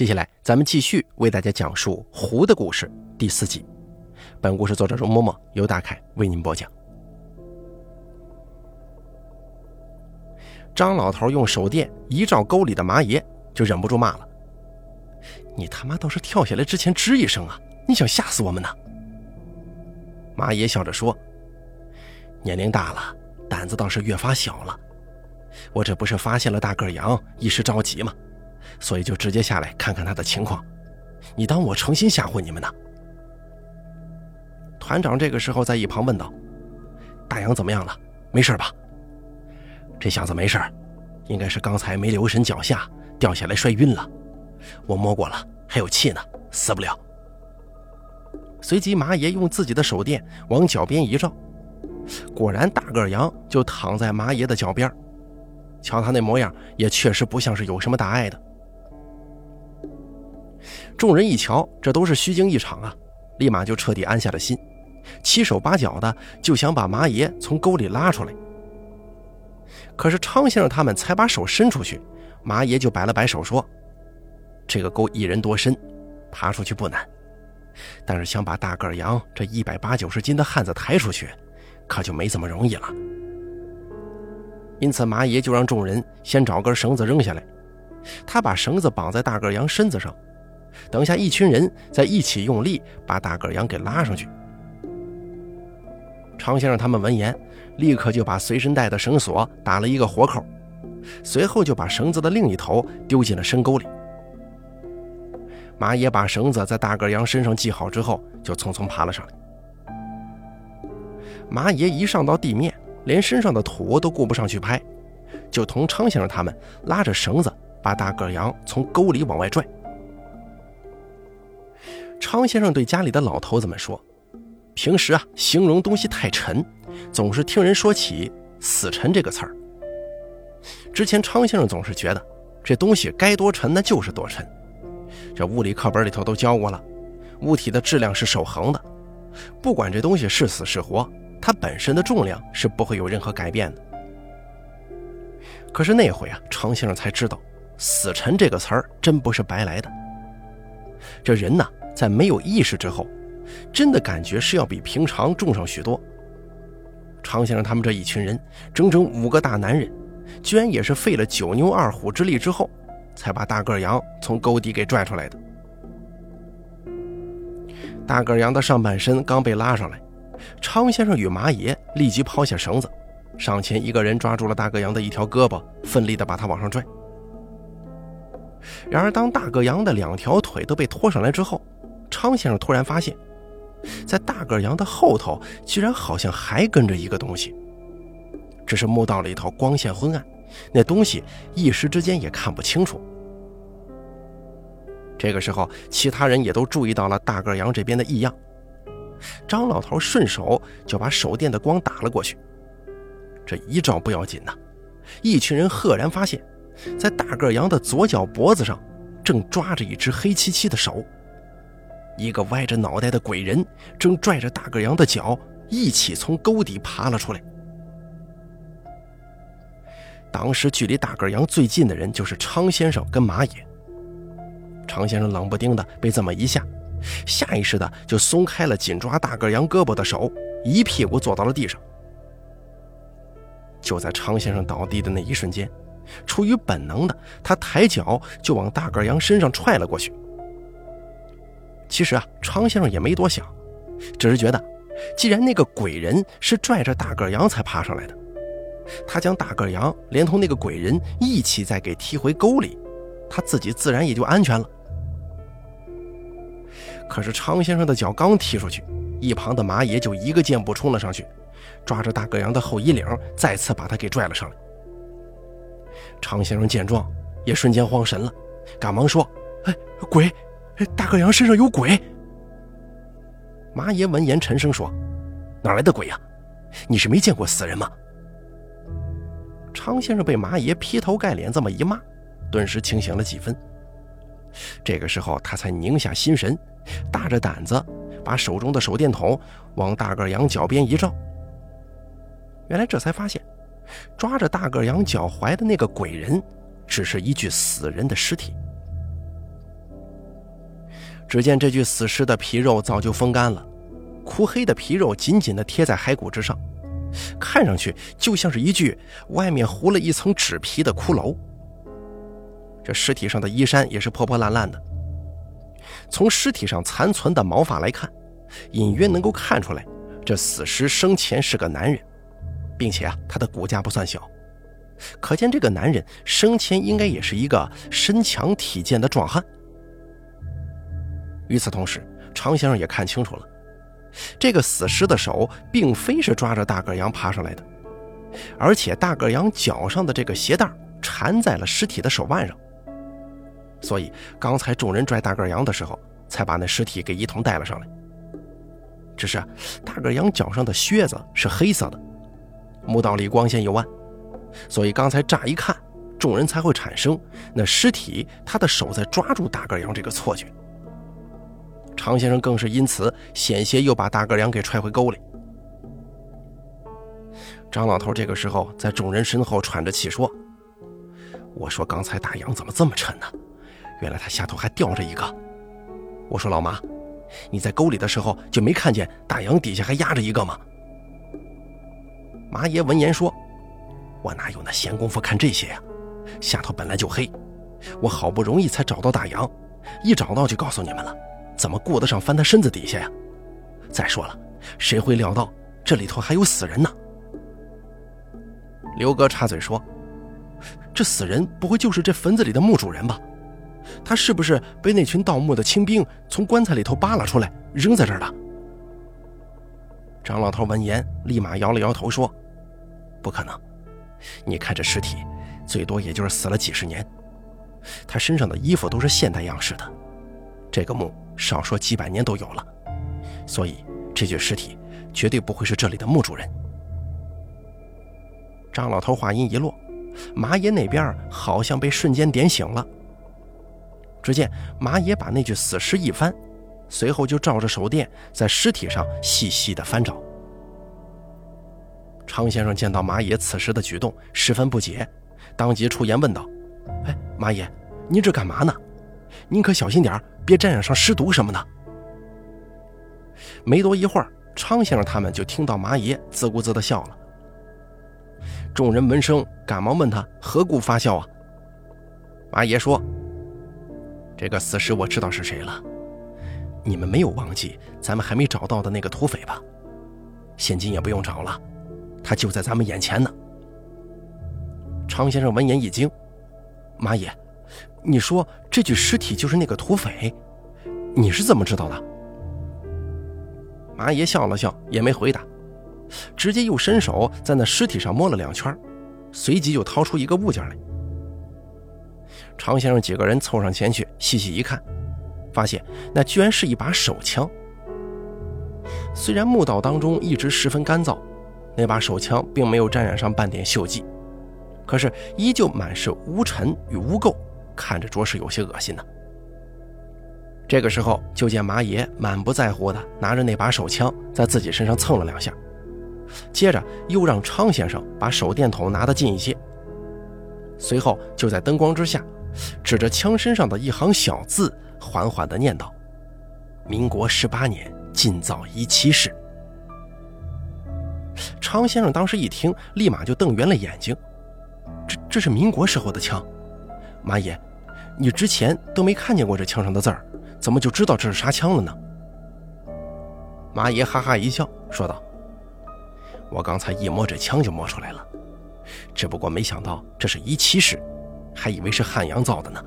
接下来，咱们继续为大家讲述《狐的故事》第四集。本故事作者容嬷嬷，由大凯为您播讲。张老头用手电一照沟里的麻爷，就忍不住骂了：“你他妈倒是跳下来之前吱一声啊！你想吓死我们呢？”麻爷笑着说：“年龄大了，胆子倒是越发小了。我这不是发现了大个羊，一时着急吗？”所以就直接下来看看他的情况，你当我诚心吓唬你们呢？团长这个时候在一旁问道：“大洋怎么样了？没事吧？”这小子没事，应该是刚才没留神脚下掉下来摔晕了。我摸过了，还有气呢，死不了。随即马爷用自己的手电往脚边一照，果然大个羊就躺在马爷的脚边。瞧他那模样，也确实不像是有什么大碍的。众人一瞧，这都是虚惊一场啊，立马就彻底安下了心，七手八脚的就想把麻爷从沟里拉出来。可是昌先生他们才把手伸出去，麻爷就摆了摆手说：“这个沟一人多深，爬出去不难，但是想把大个羊这一百八九十斤的汉子抬出去，可就没这么容易了。”因此，麻爷就让众人先找根绳子扔下来，他把绳子绑在大个羊身子上。等下，一群人再一起用力把大个羊给拉上去。常先生他们闻言，立刻就把随身带的绳索打了一个活扣，随后就把绳子的另一头丢进了深沟里。马爷把绳子在大个羊身上系好之后，就匆匆爬了上来。马爷一上到地面，连身上的土都顾不上去拍，就同昌先生他们拉着绳子把大个羊从沟里往外拽。昌先生对家里的老头子们说：“平时啊，形容东西太沉，总是听人说起‘死沉’这个词儿。之前昌先生总是觉得，这东西该多沉那就是多沉。这物理课本里头都教过了，物体的质量是守恒的，不管这东西是死是活，它本身的重量是不会有任何改变的。可是那回啊，昌先生才知道‘死沉’这个词儿真不是白来的。这人呐。”在没有意识之后，真的感觉是要比平常重上许多。常先生他们这一群人，整整五个大男人，居然也是费了九牛二虎之力之后，才把大个羊从沟底给拽出来的。大个羊的上半身刚被拉上来，常先生与马爷立即抛下绳子，上前一个人抓住了大个羊的一条胳膊，奋力的把他往上拽。然而，当大个羊的两条腿都被拖上来之后，昌先生突然发现，在大个羊的后头，居然好像还跟着一个东西。只是墓道里头光线昏暗，那东西一时之间也看不清楚。这个时候，其他人也都注意到了大个羊这边的异样。张老头顺手就把手电的光打了过去。这一照不要紧呐，一群人赫然发现，在大个羊的左脚脖子上，正抓着一只黑漆漆的手。一个歪着脑袋的鬼人正拽着大个羊的脚，一起从沟底爬了出来。当时距离大个羊最近的人就是昌先生跟马野。昌先生冷不丁的被这么一下，下意识的就松开了紧抓大个羊胳膊的手，一屁股坐到了地上。就在昌先生倒地的那一瞬间，出于本能的他抬脚就往大个羊身上踹了过去。其实啊，昌先生也没多想，只是觉得，既然那个鬼人是拽着大个羊才爬上来的，他将大个羊连同那个鬼人一起再给踢回沟里，他自己自然也就安全了。可是昌先生的脚刚踢出去，一旁的马爷就一个箭步冲了上去，抓着大个羊的后衣领，再次把他给拽了上来。昌先生见状，也瞬间慌神了，赶忙说：“哎，鬼！”大个羊身上有鬼。马爷闻言沉声说：“哪来的鬼呀？你是没见过死人吗？”常先生被马爷劈头盖脸这么一骂，顿时清醒了几分。这个时候他才拧下心神，大着胆子把手中的手电筒往大个羊脚边一照。原来这才发现，抓着大个羊脚踝的那个鬼人，只是一具死人的尸体。只见这具死尸的皮肉早就风干了，枯黑的皮肉紧紧地贴在骸骨之上，看上去就像是一具外面糊了一层纸皮的骷髅。这尸体上的衣衫也是破破烂烂的。从尸体上残存的毛发来看，隐约能够看出来，这死尸生前是个男人，并且啊，他的骨架不算小，可见这个男人生前应该也是一个身强体健的壮汉。与此同时，常先生也看清楚了，这个死尸的手并非是抓着大个羊爬上来的，而且大个羊脚上的这个鞋带缠在了尸体的手腕上。所以刚才众人拽大个羊的时候，才把那尸体给一同带了上来。只是大个羊脚上的靴子是黑色的，墓道里光线又暗，所以刚才乍一看，众人才会产生那尸体他的手在抓住大个羊这个错觉。常先生更是因此险些又把大个羊给踹回沟里。张老头这个时候在众人身后喘着气说：“我说刚才大羊怎么这么沉呢？”原来他下头还吊着一个。我说老马，你在沟里的时候就没看见大洋底下还压着一个吗？麻爷闻言说：“我哪有那闲工夫看这些呀？下头本来就黑，我好不容易才找到大洋，一找到就告诉你们了，怎么顾得上翻他身子底下呀？再说了，谁会料到这里头还有死人呢？”刘哥插嘴说：“这死人不会就是这坟子里的墓主人吧？”他是不是被那群盗墓的清兵从棺材里头扒拉出来，扔在这儿的？张老头闻言，立马摇了摇头说：“不可能！你看这尸体，最多也就是死了几十年。他身上的衣服都是现代样式的，这个墓少说几百年都有了，所以这具尸体绝对不会是这里的墓主人。”张老头话音一落，马爷那边好像被瞬间点醒了。只见马爷把那具死尸一翻，随后就照着手电在尸体上细细的翻找。常先生见到马爷此时的举动，十分不解，当即出言问道：“哎，马爷，您这干嘛呢？您可小心点别沾染上尸毒什么的。”没多一会儿，昌先生他们就听到马爷自顾自的笑了。众人闻声，赶忙问他何故发笑啊？马爷说。这个死尸我知道是谁了，你们没有忘记咱们还没找到的那个土匪吧？现金也不用找了，他就在咱们眼前呢。昌先生闻言一惊：“马爷，你说这具尸体就是那个土匪？你是怎么知道的？”马爷笑了笑，也没回答，直接又伸手在那尸体上摸了两圈，随即就掏出一个物件来。常先生几个人凑上前去，细细一看，发现那居然是一把手枪。虽然墓道当中一直十分干燥，那把手枪并没有沾染上半点锈迹，可是依旧满是污尘与污垢，看着着实有些恶心呢。这个时候，就见马爷满不在乎的拿着那把手枪在自己身上蹭了两下，接着又让昌先生把手电筒拿得近一些，随后就在灯光之下。指着枪身上的一行小字，缓缓地念道：“民国十八年进造一七式。”昌先生当时一听，立马就瞪圆了眼睛：“这这是民国时候的枪？马爷，你之前都没看见过这枪上的字儿，怎么就知道这是啥枪了呢？”马爷哈哈一笑，说道：“我刚才一摸这枪就摸出来了，只不过没想到这是一七式。”还以为是汉阳造的呢。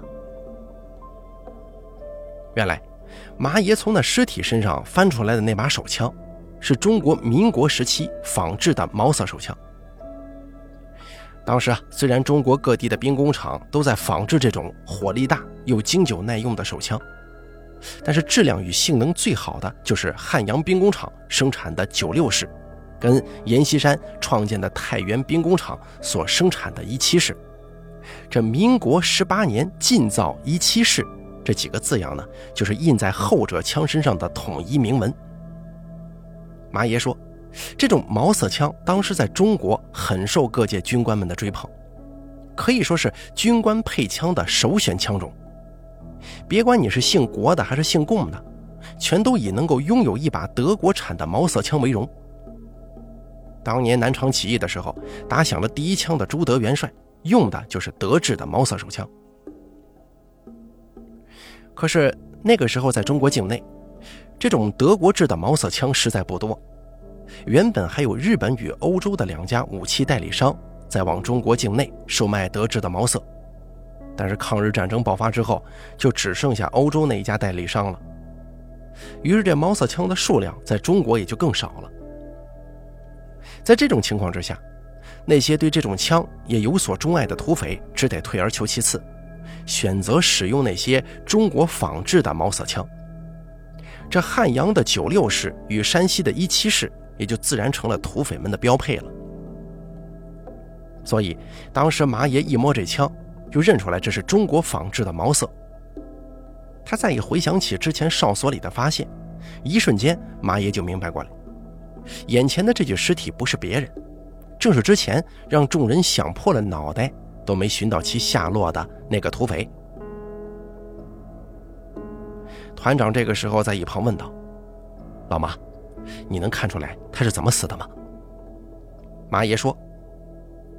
原来，马爷从那尸体身上翻出来的那把手枪，是中国民国时期仿制的毛瑟手枪。当时啊，虽然中国各地的兵工厂都在仿制这种火力大又经久耐用的手枪，但是质量与性能最好的就是汉阳兵工厂生产的九六式，跟阎锡山创建的太原兵工厂所生产的一七式。这民国十八年进造一七式，这几个字样呢，就是印在后者枪身上的统一铭文。马爷说，这种毛瑟枪当时在中国很受各界军官们的追捧，可以说是军官配枪的首选枪种。别管你是姓国的还是姓贡的，全都以能够拥有一把德国产的毛瑟枪为荣。当年南昌起义的时候，打响了第一枪的朱德元帅用的就是德制的毛瑟手枪。可是那个时候在中国境内，这种德国制的毛瑟枪实在不多。原本还有日本与欧洲的两家武器代理商在往中国境内售卖德制的毛瑟，但是抗日战争爆发之后，就只剩下欧洲那一家代理商了。于是这毛瑟枪的数量在中国也就更少了。在这种情况之下，那些对这种枪也有所钟爱的土匪只得退而求其次，选择使用那些中国仿制的毛瑟枪。这汉阳的九六式与山西的一七式。也就自然成了土匪们的标配了。所以，当时麻爷一摸这枪，就认出来这是中国仿制的毛瑟。他再一回想起之前哨所里的发现，一瞬间，麻爷就明白过来，眼前的这具尸体不是别人，正是之前让众人想破了脑袋都没寻到其下落的那个土匪。团长这个时候在一旁问道：“老马。”你能看出来他是怎么死的吗？马爷说：“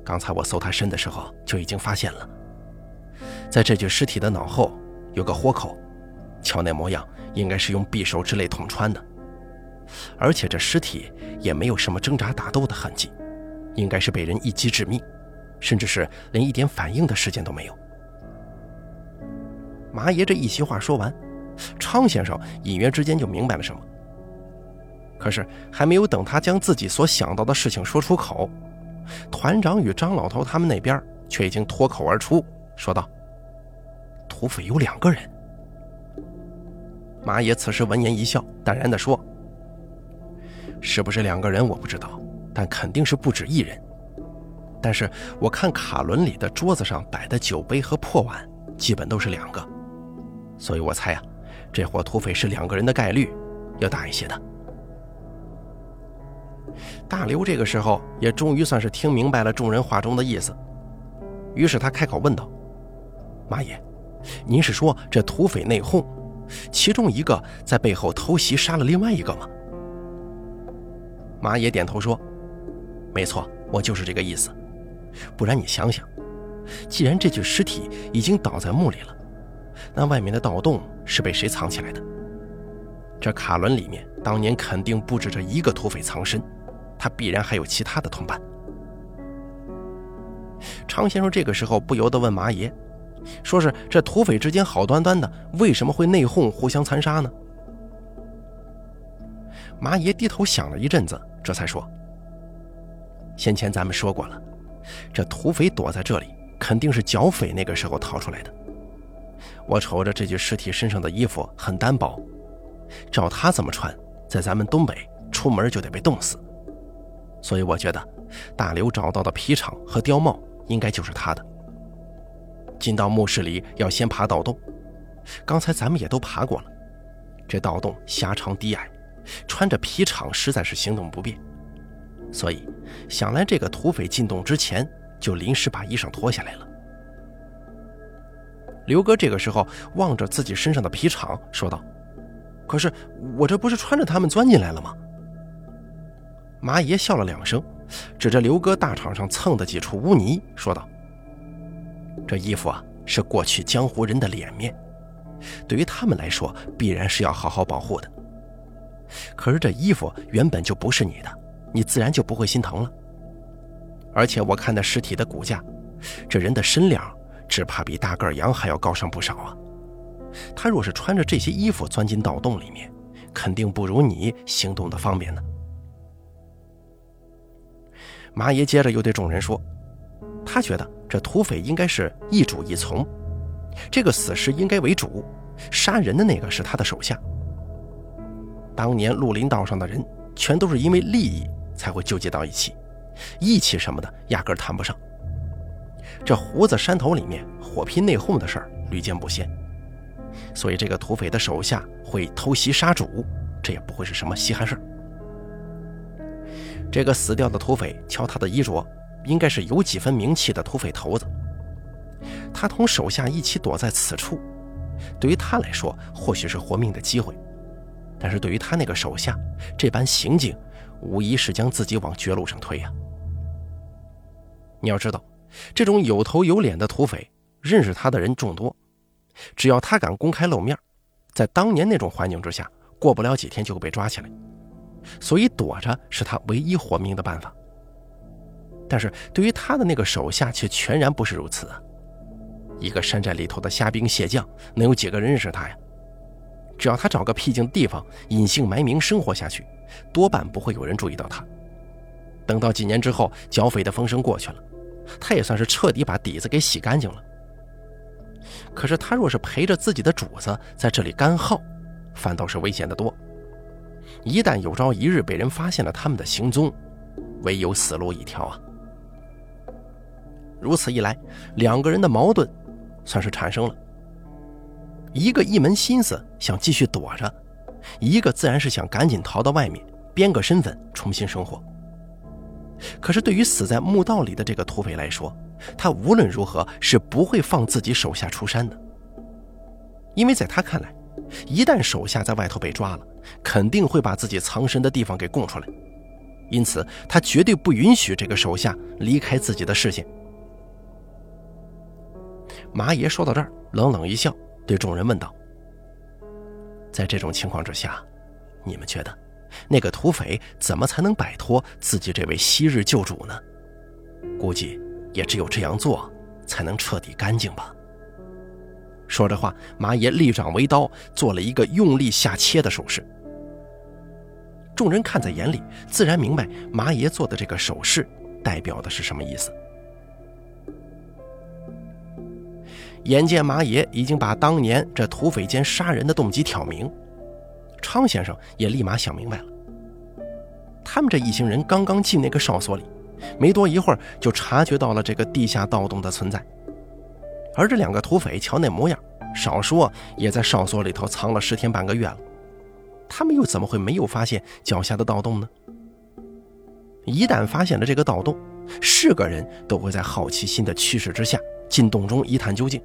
刚才我搜他身的时候就已经发现了，在这具尸体的脑后有个豁口，瞧那模样，应该是用匕首之类捅穿的。而且这尸体也没有什么挣扎打斗的痕迹，应该是被人一击致命，甚至是连一点反应的时间都没有。”麻爷这一席话说完，昌先生隐约之间就明白了什么。可是还没有等他将自己所想到的事情说出口，团长与张老头他们那边却已经脱口而出，说道：“土匪有两个人。”马爷此时闻言一笑，淡然地说：“是不是两个人我不知道，但肯定是不止一人。但是我看卡伦里的桌子上摆的酒杯和破碗，基本都是两个，所以我猜啊，这伙土匪是两个人的概率要大一些的。”大刘这个时候也终于算是听明白了众人话中的意思，于是他开口问道：“马爷，您是说这土匪内讧，其中一个在背后偷袭杀了另外一个吗？”马爷点头说：“没错，我就是这个意思。不然你想想，既然这具尸体已经倒在墓里了，那外面的盗洞是被谁藏起来的？这卡伦里面当年肯定不止这一个土匪藏身。”他必然还有其他的同伴。常先生这个时候不由得问麻爷：“说是这土匪之间好端端的，为什么会内讧、互相残杀呢？”麻爷低头想了一阵子，这才说：“先前咱们说过了，这土匪躲在这里，肯定是剿匪那个时候逃出来的。我瞅着这具尸体身上的衣服很单薄，照他这么穿，在咱们东北出门就得被冻死。”所以我觉得，大刘找到的皮厂和貂帽应该就是他的。进到墓室里要先爬盗洞，刚才咱们也都爬过了。这盗洞狭长低矮，穿着皮厂实在是行动不便。所以想来这个土匪进洞之前就临时把衣裳脱下来了。刘哥这个时候望着自己身上的皮厂说道：“可是我这不是穿着他们钻进来了吗？”麻爷笑了两声，指着刘哥大场上蹭的几处污泥，说道：“这衣服啊，是过去江湖人的脸面，对于他们来说，必然是要好好保护的。可是这衣服原本就不是你的，你自然就不会心疼了。而且我看那尸体的骨架，这人的身量只怕比大个羊还要高上不少啊。他若是穿着这些衣服钻进盗洞里面，肯定不如你行动的方便呢。”麻爷接着又对众人说：“他觉得这土匪应该是一主一从，这个死尸应该为主，杀人的那个是他的手下。当年绿林道上的人全都是因为利益才会纠结到一起，义气什么的压根谈不上。这胡子山头里面火拼内讧的事儿屡见不鲜，所以这个土匪的手下会偷袭杀主，这也不会是什么稀罕事儿。”这个死掉的土匪，瞧他的衣着，应该是有几分名气的土匪头子。他同手下一起躲在此处，对于他来说或许是活命的机会，但是对于他那个手下，这般行径无疑是将自己往绝路上推呀。你要知道，这种有头有脸的土匪，认识他的人众多，只要他敢公开露面，在当年那种环境之下，过不了几天就会被抓起来，所以躲着是他唯一活命的办法。但是对于他的那个手下却全然不是如此啊！一个山寨里头的虾兵蟹将，能有几个人认识他呀？只要他找个僻静地方隐姓埋名生活下去，多半不会有人注意到他。等到几年之后，剿匪的风声过去了，他也算是彻底把底子给洗干净了。可是他若是陪着自己的主子在这里干耗，反倒是危险的多。一旦有朝一日被人发现了他们的行踪，唯有死路一条啊！如此一来，两个人的矛盾算是产生了。一个一门心思想继续躲着，一个自然是想赶紧逃到外面，编个身份重新生活。可是对于死在墓道里的这个土匪来说，他无论如何是不会放自己手下出山的，因为在他看来，一旦手下在外头被抓了，肯定会把自己藏身的地方给供出来，因此他绝对不允许这个手下离开自己的视线。麻爷说到这儿，冷冷一笑，对众人问道：“在这种情况之下，你们觉得那个土匪怎么才能摆脱自己这位昔日旧主呢？估计也只有这样做，才能彻底干净吧。”说着话，麻爷立掌为刀，做了一个用力下切的手势。众人看在眼里，自然明白麻爷做的这个手势代表的是什么意思。眼见麻爷已经把当年这土匪间杀人的动机挑明，昌先生也立马想明白了。他们这一行人刚刚进那个哨所里，没多一会儿就察觉到了这个地下盗洞的存在。而这两个土匪瞧那模样，少说也在哨所里头藏了十天半个月了。他们又怎么会没有发现脚下的盗洞呢？一旦发现了这个盗洞，是个人都会在好奇心的驱使之下进洞中一探究竟。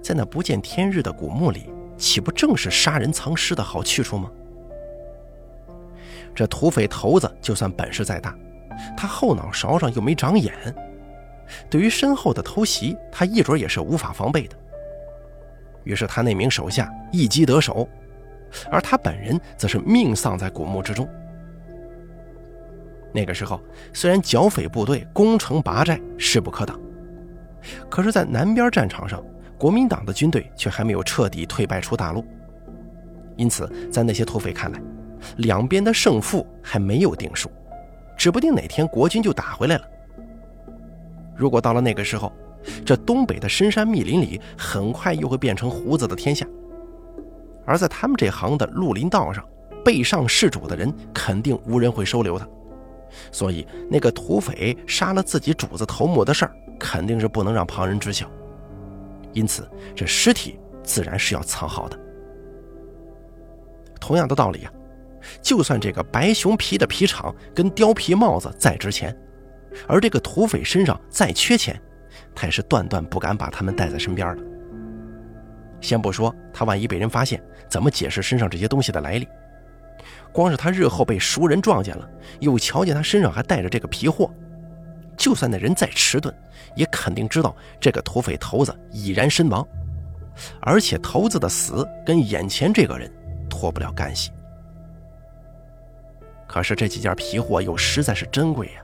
在那不见天日的古墓里，岂不正是杀人藏尸的好去处吗？这土匪头子就算本事再大，他后脑勺上又没长眼，对于身后的偷袭，他一准也是无法防备的。于是他那名手下一击得手，而他本人则是命丧在古墓之中。那个时候，虽然剿匪部队攻城拔寨势不可挡，可是，在南边战场上。国民党的军队却还没有彻底退败出大陆，因此在那些土匪看来，两边的胜负还没有定数，指不定哪天国军就打回来了。如果到了那个时候，这东北的深山密林里很快又会变成胡子的天下，而在他们这行的绿林道上，背上事主的人肯定无人会收留他，所以那个土匪杀了自己主子头目的事儿，肯定是不能让旁人知晓。因此，这尸体自然是要藏好的。同样的道理呀，就算这个白熊皮的皮厂跟貂皮帽子再值钱，而这个土匪身上再缺钱，他也是断断不敢把他们带在身边的。先不说他万一被人发现，怎么解释身上这些东西的来历？光是他日后被熟人撞见了，又瞧见他身上还带着这个皮货。就算那人再迟钝，也肯定知道这个土匪头子已然身亡，而且头子的死跟眼前这个人脱不了干系。可是这几件皮货又实在是珍贵呀，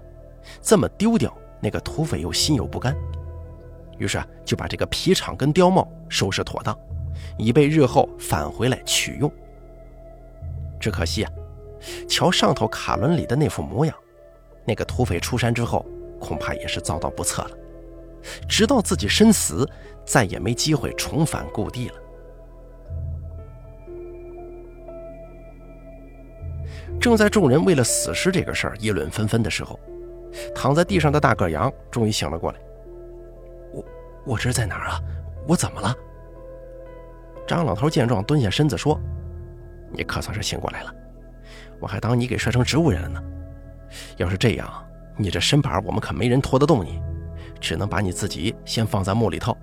这么丢掉，那个土匪又心有不甘，于是啊就把这个皮厂跟貂帽收拾妥当，以备日后返回来取用。只可惜啊，瞧上头卡伦里的那副模样，那个土匪出山之后。恐怕也是遭到不测了，直到自己身死，再也没机会重返故地了。正在众人为了死尸这个事儿议论纷纷的时候，躺在地上的大个羊终于醒了过来。我我这是在哪儿啊？我怎么了？张老头见状，蹲下身子说：“你可算是醒过来了，我还当你给摔成植物人了呢。要是这样……”你这身板，我们可没人拖得动你，只能把你自己先放在墓里头，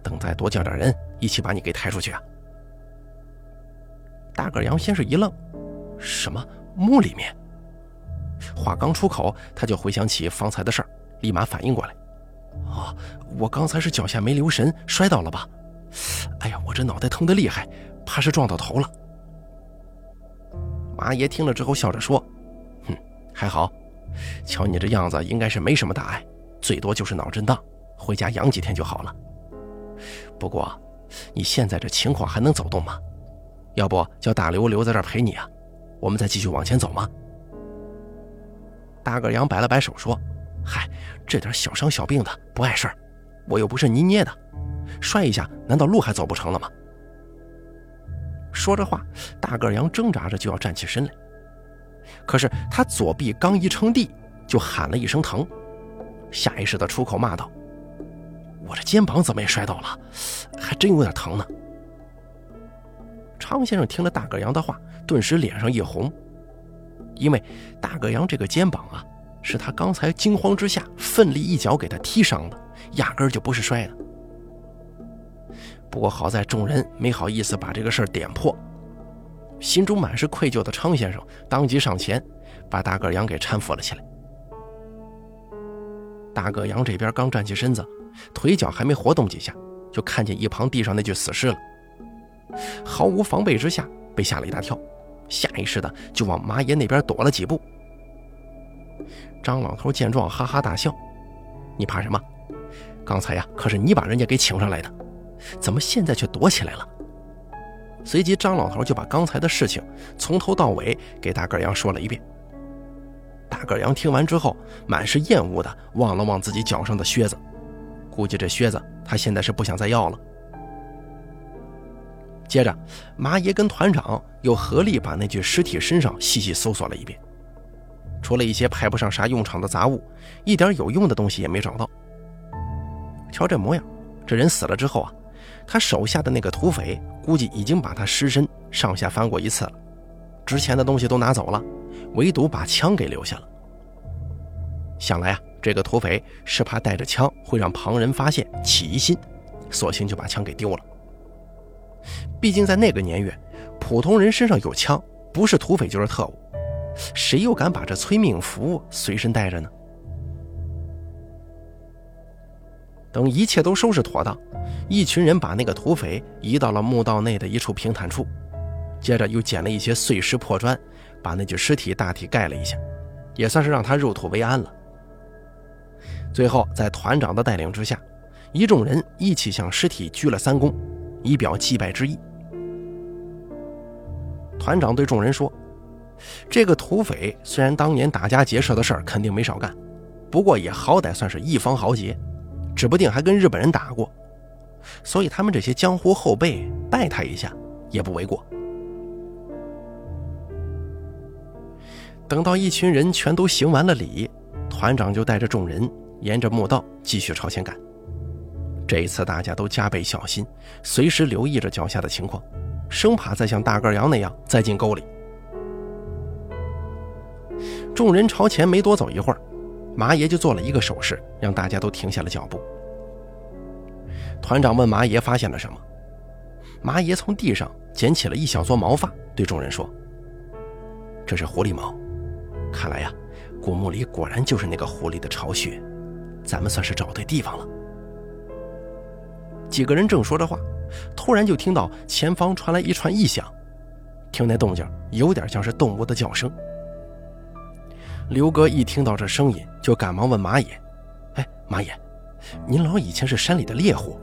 等再多叫点人，一起把你给抬出去啊！大个羊先是一愣，什么墓里面？话刚出口，他就回想起方才的事儿，立马反应过来。哦，我刚才是脚下没留神摔倒了吧？哎呀，我这脑袋疼得厉害，怕是撞到头了。马爷听了之后笑着说：“哼，还好，瞧你这样子，应该是没什么大碍，最多就是脑震荡，回家养几天就好了。不过，你现在这情况还能走动吗？要不叫大刘留在这儿陪你啊？我们再继续往前走吗？”大个羊摆了摆手说：“嗨，这点小伤小病的不碍事儿，我又不是泥捏的，摔一下难道路还走不成了吗？”说着话，大个羊挣扎着就要站起身来，可是他左臂刚一撑地，就喊了一声疼，下意识的出口骂道：“我这肩膀怎么也摔倒了，还真有点疼呢。”昌先生听了大个羊的话，顿时脸上一红。因为大个羊这个肩膀啊，是他刚才惊慌之下奋力一脚给他踢伤的，压根儿就不是摔的。不过好在众人没好意思把这个事儿点破，心中满是愧疚的昌先生当即上前，把大个羊给搀扶了起来。大个羊这边刚站起身子，腿脚还没活动几下，就看见一旁地上那具死尸了，毫无防备之下被吓了一大跳。下意识的就往马爷那边躲了几步。张老头见状，哈哈大笑：“你怕什么？刚才呀，可是你把人家给请上来的，怎么现在却躲起来了？”随即，张老头就把刚才的事情从头到尾给大个羊说了一遍。大个羊听完之后，满是厌恶的望了望自己脚上的靴子，估计这靴子他现在是不想再要了。接着，麻爷跟团长又合力把那具尸体身上细细搜索了一遍，除了一些派不上啥用场的杂物，一点有用的东西也没找到。瞧这模样，这人死了之后啊，他手下的那个土匪估计已经把他尸身上下翻过一次了，值钱的东西都拿走了，唯独把枪给留下了。想来啊，这个土匪是怕带着枪会让旁人发现起疑心，索性就把枪给丢了。毕竟在那个年月，普通人身上有枪，不是土匪就是特务，谁又敢把这催命符随身带着呢？等一切都收拾妥当，一群人把那个土匪移到了墓道内的一处平坦处，接着又捡了一些碎石破砖，把那具尸体大体盖了一下，也算是让他入土为安了。最后，在团长的带领之下，一众人一起向尸体鞠了三躬。以表祭拜之意。团长对众人说：“这个土匪虽然当年打家劫舍的事儿肯定没少干，不过也好歹算是一方豪杰，指不定还跟日本人打过，所以他们这些江湖后辈拜他一下也不为过。”等到一群人全都行完了礼，团长就带着众人沿着墓道继续朝前赶。这一次，大家都加倍小心，随时留意着脚下的情况，生怕再像大个羊那样栽进沟里。众人朝前没多走一会儿，麻爷就做了一个手势，让大家都停下了脚步。团长问麻爷发现了什么，麻爷从地上捡起了一小撮毛发，对众人说：“这是狐狸毛，看来呀，古墓里果然就是那个狐狸的巢穴，咱们算是找对地方了。”几个人正说着话，突然就听到前方传来一串异响，听那动静有点像是动物的叫声。刘哥一听到这声音，就赶忙问马爷：“哎，马爷，您老以前是山里的猎户，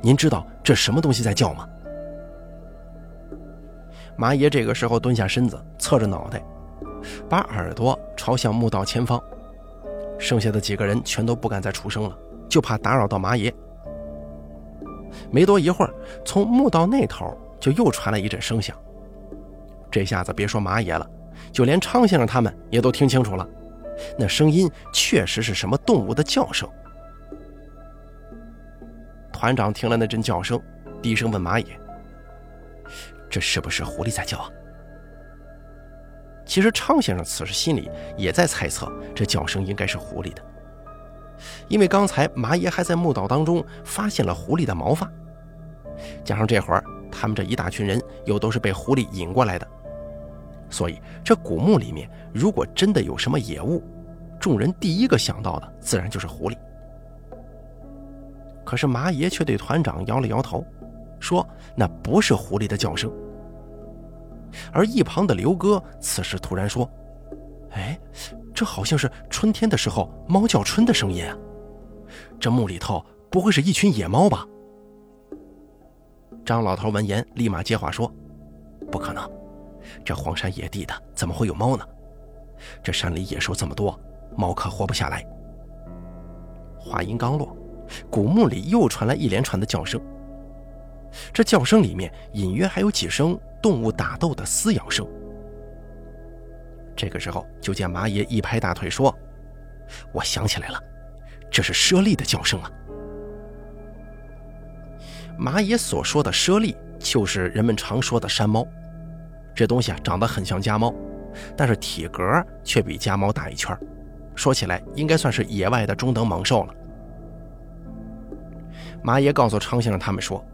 您知道这什么东西在叫吗？”马爷这个时候蹲下身子，侧着脑袋，把耳朵朝向墓道前方。剩下的几个人全都不敢再出声了，就怕打扰到马爷。没多一会儿，从墓道那头就又传来一阵声响。这下子别说马爷了，就连昌先生他们也都听清楚了，那声音确实是什么动物的叫声。团长听了那阵叫声，低声问马爷：“这是不是狐狸在叫啊？”其实昌先生此时心里也在猜测，这叫声应该是狐狸的，因为刚才麻爷还在墓道当中发现了狐狸的毛发，加上这会儿他们这一大群人又都是被狐狸引过来的，所以这古墓里面如果真的有什么野物，众人第一个想到的自然就是狐狸。可是麻爷却对团长摇了摇头，说那不是狐狸的叫声。而一旁的刘哥此时突然说：“哎，这好像是春天的时候猫叫春的声音啊！这墓里头不会是一群野猫吧？”张老头闻言立马接话说：“不可能，这荒山野地的怎么会有猫呢？这山里野兽这么多，猫可活不下来。”话音刚落，古墓里又传来一连串的叫声。这叫声里面隐约还有几声动物打斗的撕咬声。这个时候，就见马爷一拍大腿说：“我想起来了，这是猞猁的叫声啊！”马爷所说的猞猁，就是人们常说的山猫。这东西啊，长得很像家猫，但是体格却比家猫大一圈。说起来，应该算是野外的中等猛兽了。马爷告诉常先生他们说。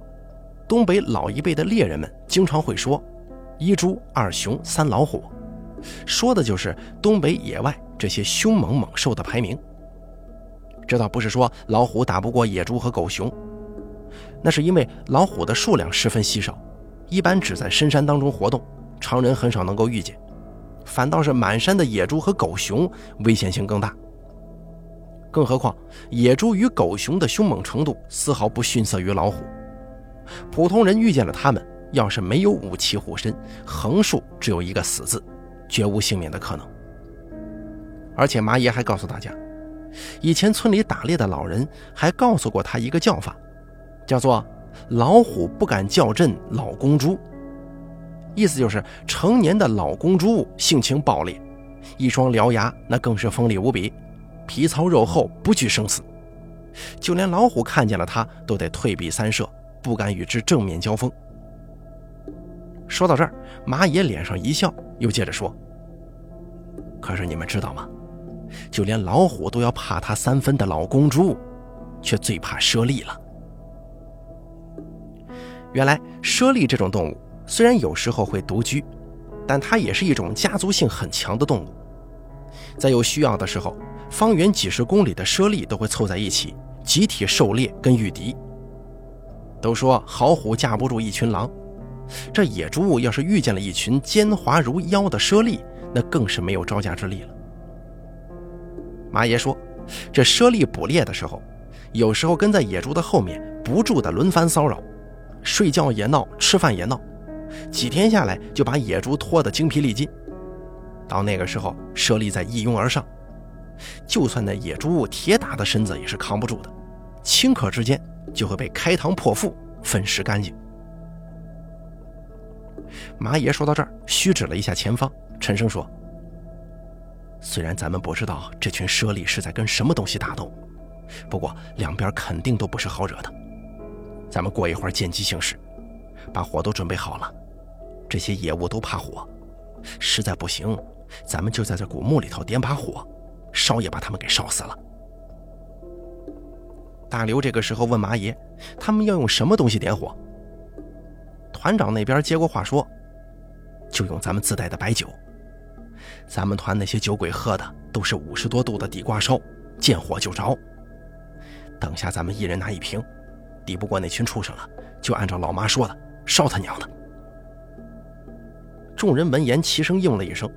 东北老一辈的猎人们经常会说“一猪二熊三老虎”，说的就是东北野外这些凶猛猛兽的排名。这倒不是说老虎打不过野猪和狗熊，那是因为老虎的数量十分稀少，一般只在深山当中活动，常人很少能够遇见。反倒是满山的野猪和狗熊危险性更大。更何况野猪与狗熊的凶猛程度丝毫不逊色于老虎。普通人遇见了他们，要是没有武器护身，横竖只有一个死字，绝无幸免的可能。而且麻爷还告诉大家，以前村里打猎的老人还告诉过他一个叫法，叫做“老虎不敢叫阵老公猪”，意思就是成年的老公猪性情暴烈，一双獠牙那更是锋利无比，皮糙肉厚，不惧生死，就连老虎看见了他都得退避三舍。不敢与之正面交锋。说到这儿，马爷脸上一笑，又接着说：“可是你们知道吗？就连老虎都要怕他三分的老公猪，却最怕猞猁了。原来，猞猁这种动物虽然有时候会独居，但它也是一种家族性很强的动物。在有需要的时候，方圆几十公里的猞猁都会凑在一起，集体狩猎跟御敌。”都说好虎架不住一群狼，这野猪要是遇见了一群奸猾如妖的猞猁，那更是没有招架之力了。马爷说，这猞猁捕猎的时候，有时候跟在野猪的后面，不住的轮番骚扰，睡觉也闹，吃饭也闹，几天下来就把野猪拖得精疲力尽。到那个时候，猞猁再一拥而上，就算那野猪铁打的身子也是扛不住的，顷刻之间。就会被开膛破腹，分尸干净。麻爷说到这儿，虚指了一下前方，沉声说：“虽然咱们不知道这群猞猁是在跟什么东西打斗，不过两边肯定都不是好惹的。咱们过一会儿见机行事，把火都准备好了。这些野物都怕火，实在不行，咱们就在这古墓里头点把火，烧也把他们给烧死了。”大刘这个时候问麻爷：“他们要用什么东西点火？”团长那边接过话说：“就用咱们自带的白酒。咱们团那些酒鬼喝的都是五十多度的地瓜烧，见火就着。等下咱们一人拿一瓶，抵不过那群畜生了，就按照老妈说的烧他娘的。”众人闻言齐声应了一声，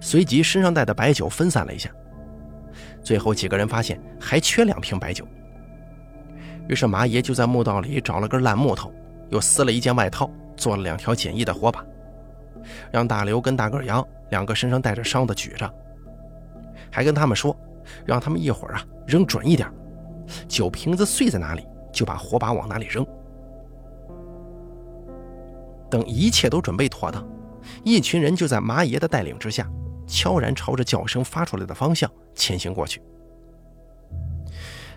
随即身上带的白酒分散了一下。最后几个人发现还缺两瓶白酒。于是麻爷就在墓道里找了根烂木头，又撕了一件外套，做了两条简易的火把，让大刘跟大个杨两个身上带着伤的举着，还跟他们说，让他们一会儿啊扔准一点，酒瓶子碎在哪里就把火把往哪里扔。等一切都准备妥当，一群人就在麻爷的带领之下，悄然朝着叫声发出来的方向前行过去。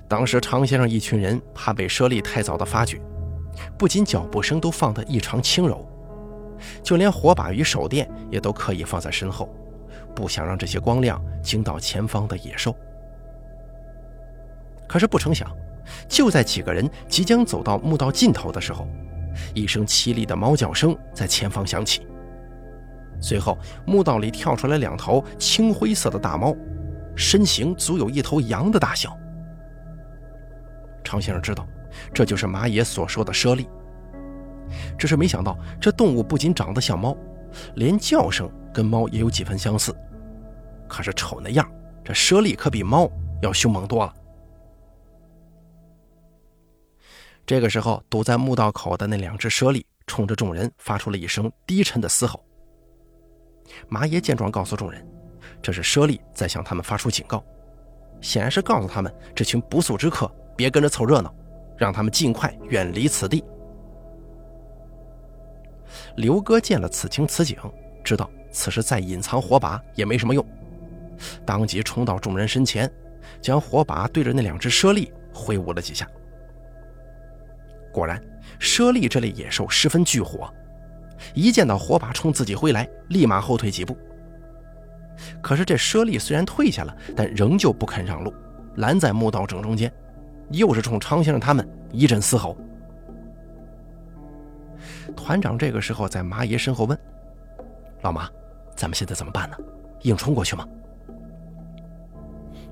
当时常先生一群人怕被猞猁太早的发觉，不仅脚步声都放得异常轻柔，就连火把与手电也都刻意放在身后，不想让这些光亮惊到前方的野兽。可是不成想，就在几个人即将走到墓道尽头的时候，一声凄厉的猫叫声在前方响起。随后，墓道里跳出来两头青灰色的大猫，身形足有一头羊的大小。常先生知道，这就是马爷所说的猞猁。只是没想到，这动物不仅长得像猫，连叫声跟猫也有几分相似。可是瞅那样，这猞猁可比猫要凶猛多了。这个时候，堵在墓道口的那两只猞猁冲着众人发出了一声低沉的嘶吼。马爷见状，告诉众人，这是猞猁在向他们发出警告，显然是告诉他们这群不速之客别跟着凑热闹，让他们尽快远离此地。刘哥见了此情此景，知道此时再隐藏火把也没什么用，当即冲到众人身前，将火把对着那两只猞猁挥舞了几下。果然，猞猁这类野兽十分惧火，一见到火把冲自己挥来，立马后退几步。可是这猞猁虽然退下了，但仍旧不肯让路，拦在墓道正中间，又是冲常先生他们一阵嘶吼。团长这个时候在麻爷身后问：“老麻，咱们现在怎么办呢？硬冲过去吗？”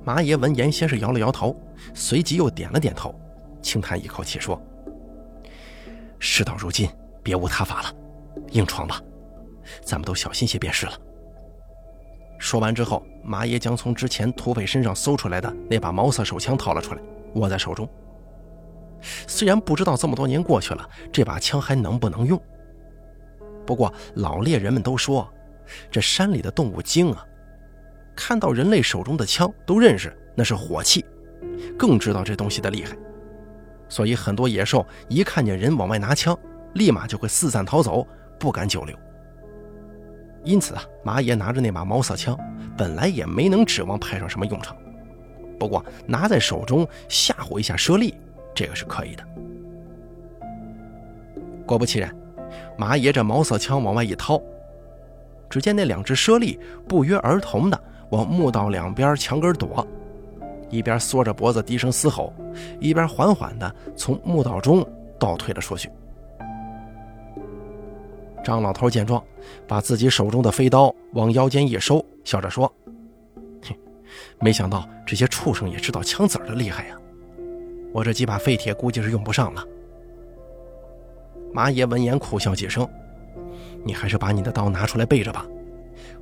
麻爷闻言先是摇了摇头，随即又点了点头，轻叹一口气说。事到如今，别无他法了，硬闯吧，咱们都小心些便是了。说完之后，麻爷将从之前土匪身上搜出来的那把毛瑟手枪掏了出来，握在手中。虽然不知道这么多年过去了，这把枪还能不能用，不过老猎人们都说，这山里的动物精啊，看到人类手中的枪都认识那是火器，更知道这东西的厉害。所以很多野兽一看见人往外拿枪，立马就会四散逃走，不敢久留。因此啊，马爷拿着那把毛瑟枪，本来也没能指望派上什么用场。不过拿在手中吓唬一下猞猁，这个是可以的。果不其然，马爷这毛瑟枪往外一掏，只见那两只猞猁不约而同的往墓道两边墙根躲。一边缩着脖子低声嘶吼，一边缓缓的从墓道中倒退了出去。张老头见状，把自己手中的飞刀往腰间一收，笑着说：“，没想到这些畜生也知道枪子儿的厉害呀！我这几把废铁估计是用不上了。”马爷闻言苦笑几声：“你还是把你的刀拿出来备着吧，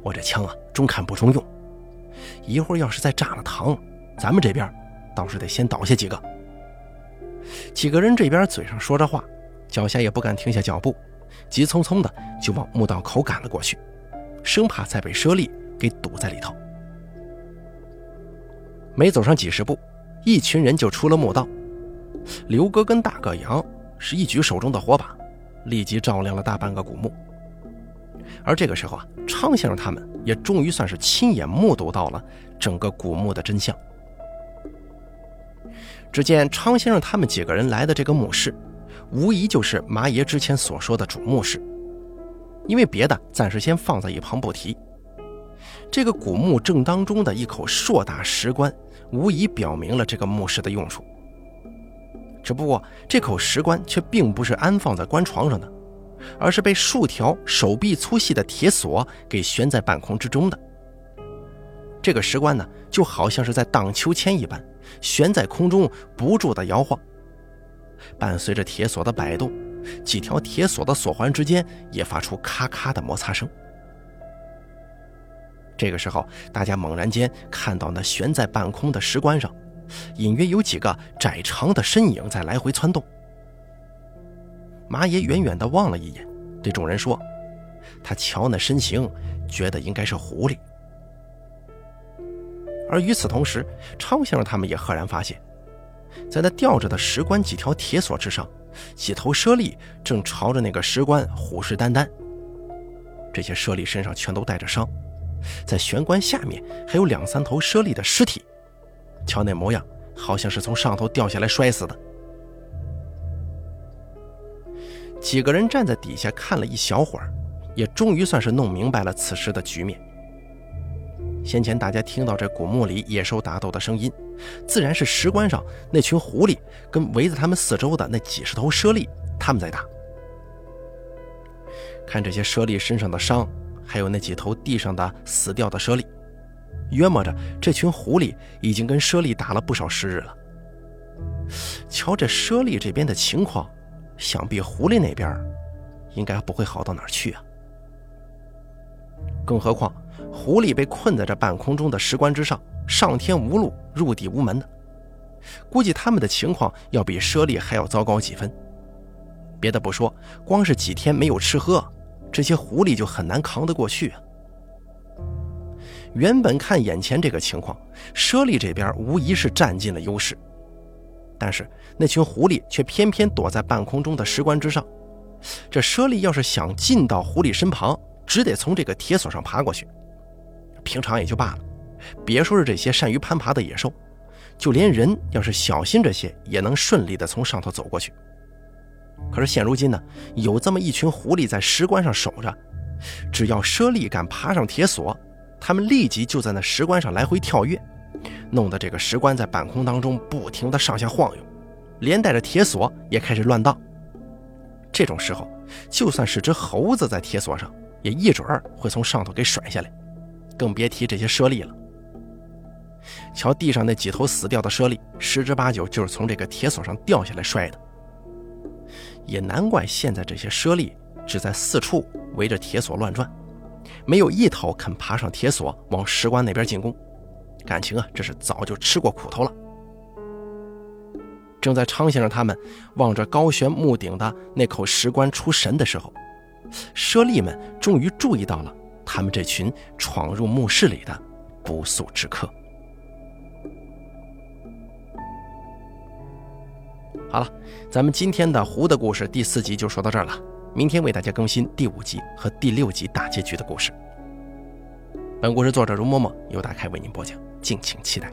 我这枪啊，中看不中用，一会儿要是再炸了膛。”咱们这边倒是得先倒下几个。几个人这边嘴上说着话，脚下也不敢停下脚步，急匆匆的就往墓道口赶了过去，生怕再被猞猁给堵在里头。没走上几十步，一群人就出了墓道。刘哥跟大个杨是一举手中的火把，立即照亮了大半个古墓。而这个时候啊，昌先生他们也终于算是亲眼目睹到了整个古墓的真相。只见昌先生他们几个人来的这个墓室，无疑就是马爷之前所说的主墓室。因为别的暂时先放在一旁不提，这个古墓正当中的一口硕大石棺，无疑表明了这个墓室的用处。只不过这口石棺却并不是安放在棺床上的，而是被数条手臂粗细的铁锁给悬在半空之中的。这个石棺呢，就好像是在荡秋千一般。悬在空中不住的摇晃，伴随着铁锁的摆动，几条铁锁的锁环之间也发出咔咔的摩擦声。这个时候，大家猛然间看到那悬在半空的石棺上，隐约有几个窄长的身影在来回窜动。马爷远远地望了一眼，对众人说：“他瞧那身形，觉得应该是狐狸。”而与此同时，昌先生他们也赫然发现，在那吊着的石棺几条铁索之上，几头猞猁正朝着那个石棺虎视眈眈。这些猞猁身上全都带着伤，在玄关下面还有两三头猞猁的尸体，瞧那模样，好像是从上头掉下来摔死的。几个人站在底下看了一小会儿，也终于算是弄明白了此时的局面。先前大家听到这古墓里野兽打斗的声音，自然是石棺上那群狐狸跟围在他们四周的那几十头猞猁他们在打。看这些猞猁身上的伤，还有那几头地上的死掉的猞猁，约摸着这群狐狸已经跟猞猁打了不少时日了。瞧这猞猁这边的情况，想必狐狸那边应该不会好到哪儿去啊。更何况，狐狸被困在这半空中的石棺之上，上天无路，入地无门的，估计他们的情况要比猞猁还要糟糕几分。别的不说，光是几天没有吃喝，这些狐狸就很难扛得过去啊。原本看眼前这个情况，猞猁这边无疑是占尽了优势，但是那群狐狸却偏偏躲在半空中的石棺之上。这猞猁要是想进到狐狸身旁，只得从这个铁索上爬过去。平常也就罢了，别说是这些善于攀爬的野兽，就连人要是小心这些，也能顺利的从上头走过去。可是现如今呢，有这么一群狐狸在石棺上守着，只要猞猁敢爬上铁索，他们立即就在那石棺上来回跳跃，弄得这个石棺在半空当中不停的上下晃悠，连带着铁索也开始乱荡。这种时候，就算是只猴子在铁索上，也一准儿会从上头给甩下来，更别提这些猞猁了。瞧地上那几头死掉的猞猁，十之八九就是从这个铁索上掉下来摔的。也难怪现在这些猞猁只在四处围着铁索乱转，没有一头肯爬上铁索往石棺那边进攻。感情啊，这是早就吃过苦头了。正在昌先生他们望着高悬墓顶的那口石棺出神的时候，猞猁们终于注意到了他们这群闯入墓室里的不速之客。好了，咱们今天的狐的故事第四集就说到这儿了。明天为大家更新第五集和第六集大结局的故事。本故事作者容嬷嬷由大开为您播讲，敬请期待。